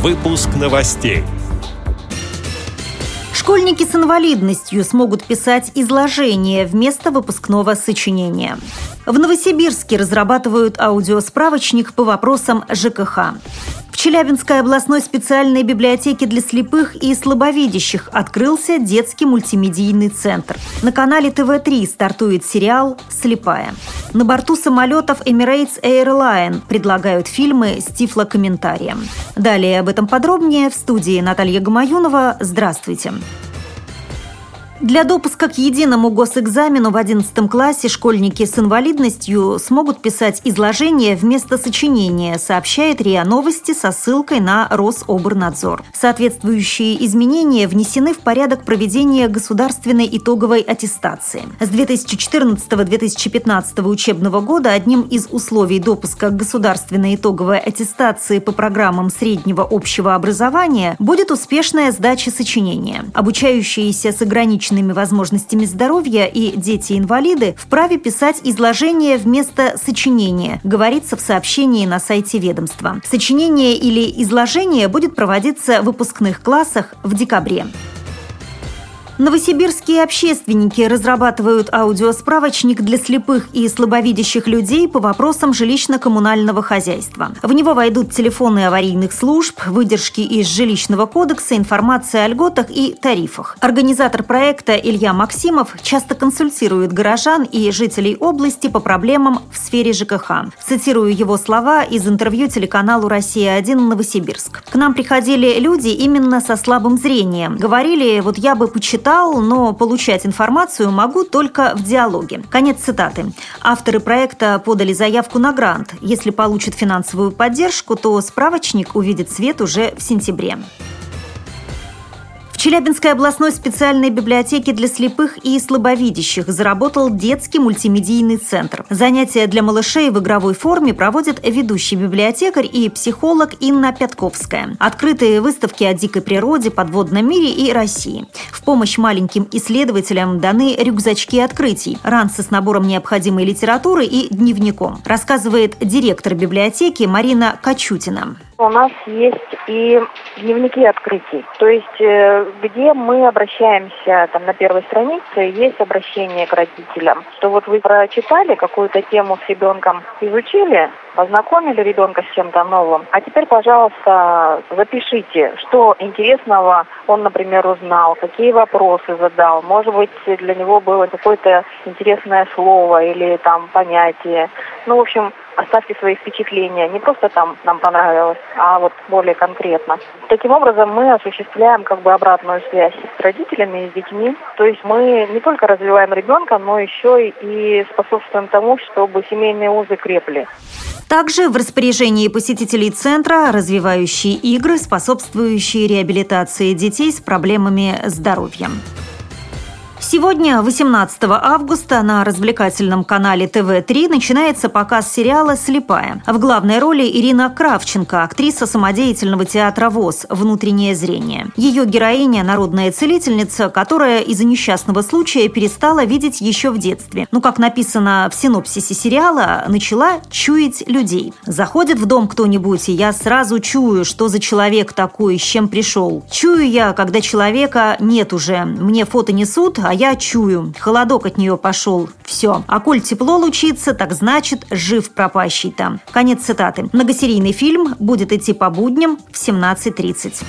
Выпуск новостей. Школьники с инвалидностью смогут писать изложение вместо выпускного сочинения. В Новосибирске разрабатывают аудиосправочник по вопросам ЖКХ. Челябинской областной специальной библиотеке для слепых и слабовидящих открылся детский мультимедийный центр. На канале ТВ-3 стартует сериал «Слепая». На борту самолетов Emirates Airline предлагают фильмы с тифлокомментарием. Далее об этом подробнее в студии Наталья Гамаюнова. Здравствуйте. Здравствуйте. Для допуска к единому госэкзамену в 11 классе школьники с инвалидностью смогут писать изложение вместо сочинения, сообщает РИА Новости со ссылкой на Рособорнадзор. Соответствующие изменения внесены в порядок проведения государственной итоговой аттестации. С 2014-2015 учебного года одним из условий допуска к государственной итоговой аттестации по программам среднего общего образования будет успешная сдача сочинения. Обучающиеся с ограниченными ограниченными возможностями здоровья и дети-инвалиды вправе писать изложение вместо сочинения, говорится в сообщении на сайте ведомства. Сочинение или изложение будет проводиться в выпускных классах в декабре. Новосибирские общественники разрабатывают аудиосправочник для слепых и слабовидящих людей по вопросам жилищно-коммунального хозяйства. В него войдут телефоны аварийных служб, выдержки из жилищного кодекса, информация о льготах и тарифах. Организатор проекта Илья Максимов часто консультирует горожан и жителей области по проблемам в сфере ЖКХ. Цитирую его слова из интервью телеканалу «Россия-1» Новосибирск. К нам приходили люди именно со слабым зрением. Говорили, вот я бы почитал читал, но получать информацию могу только в диалоге. Конец цитаты. Авторы проекта подали заявку на грант. Если получат финансовую поддержку, то справочник увидит свет уже в сентябре. В Челябинской областной специальной библиотеке для слепых и слабовидящих заработал детский мультимедийный центр. Занятия для малышей в игровой форме проводит ведущий библиотекарь и психолог Инна Пятковская. Открытые выставки о дикой природе, подводном мире и России. В помощь маленьким исследователям даны рюкзачки открытий, ранцы с набором необходимой литературы и дневником, рассказывает директор библиотеки Марина Качутина. У нас есть и дневники открытий, то есть э, где мы обращаемся, там на первой странице есть обращение к родителям, что вот вы прочитали какую-то тему с ребенком, изучили, познакомили ребенка с чем-то новым, а теперь, пожалуйста, запишите, что интересного он, например, узнал, какие вопросы задал, может быть, для него было какое-то интересное слово или там понятие. Ну, в общем, оставьте свои впечатления. Не просто там нам понравилось, а вот более конкретно. Таким образом, мы осуществляем как бы обратную связь с родителями и с детьми. То есть мы не только развиваем ребенка, но еще и способствуем тому, чтобы семейные узы крепли. Также в распоряжении посетителей центра развивающие игры, способствующие реабилитации детей с проблемами здоровья. Сегодня, 18 августа, на развлекательном канале ТВ-3 начинается показ сериала «Слепая». В главной роли Ирина Кравченко, актриса самодеятельного театра ВОЗ «Внутреннее зрение». Ее героиня – народная целительница, которая из-за несчастного случая перестала видеть еще в детстве. Ну, как написано в синопсисе сериала, начала чуять людей. Заходит в дом кто-нибудь, и я сразу чую, что за человек такой, с чем пришел. Чую я, когда человека нет уже. Мне фото несут, а я чую. Холодок от нее пошел. Все. А коль тепло лучится, так значит, жив пропащий там. Конец цитаты. Многосерийный фильм будет идти по будням в 17.30.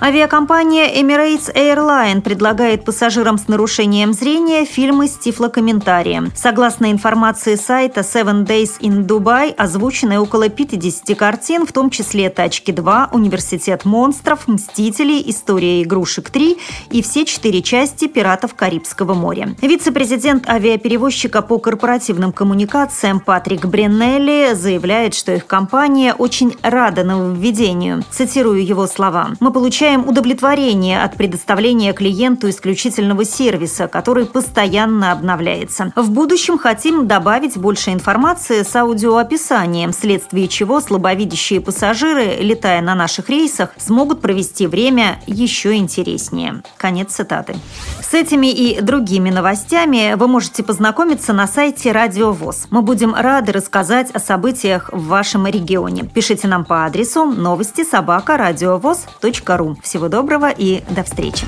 Авиакомпания Emirates Airline предлагает пассажирам с нарушением зрения фильмы с тифлокомментарием. Согласно информации сайта Seven Days in Dubai, озвучены около 50 картин, в том числе «Тачки 2», «Университет монстров», «Мстители», «История игрушек 3» и все четыре части «Пиратов Карибского моря». Вице-президент авиаперевозчика по корпоративным коммуникациям Патрик Бреннелли заявляет, что их компания очень рада нововведению. Цитирую его слова. «Мы получаем получаем удовлетворение от предоставления клиенту исключительного сервиса, который постоянно обновляется. В будущем хотим добавить больше информации с аудиоописанием, вследствие чего слабовидящие пассажиры, летая на наших рейсах, смогут провести время еще интереснее. Конец цитаты. С этими и другими новостями вы можете познакомиться на сайте Радио ВОЗ. Мы будем рады рассказать о событиях в вашем регионе. Пишите нам по адресу новости собака ру. Всего доброго и до встречи.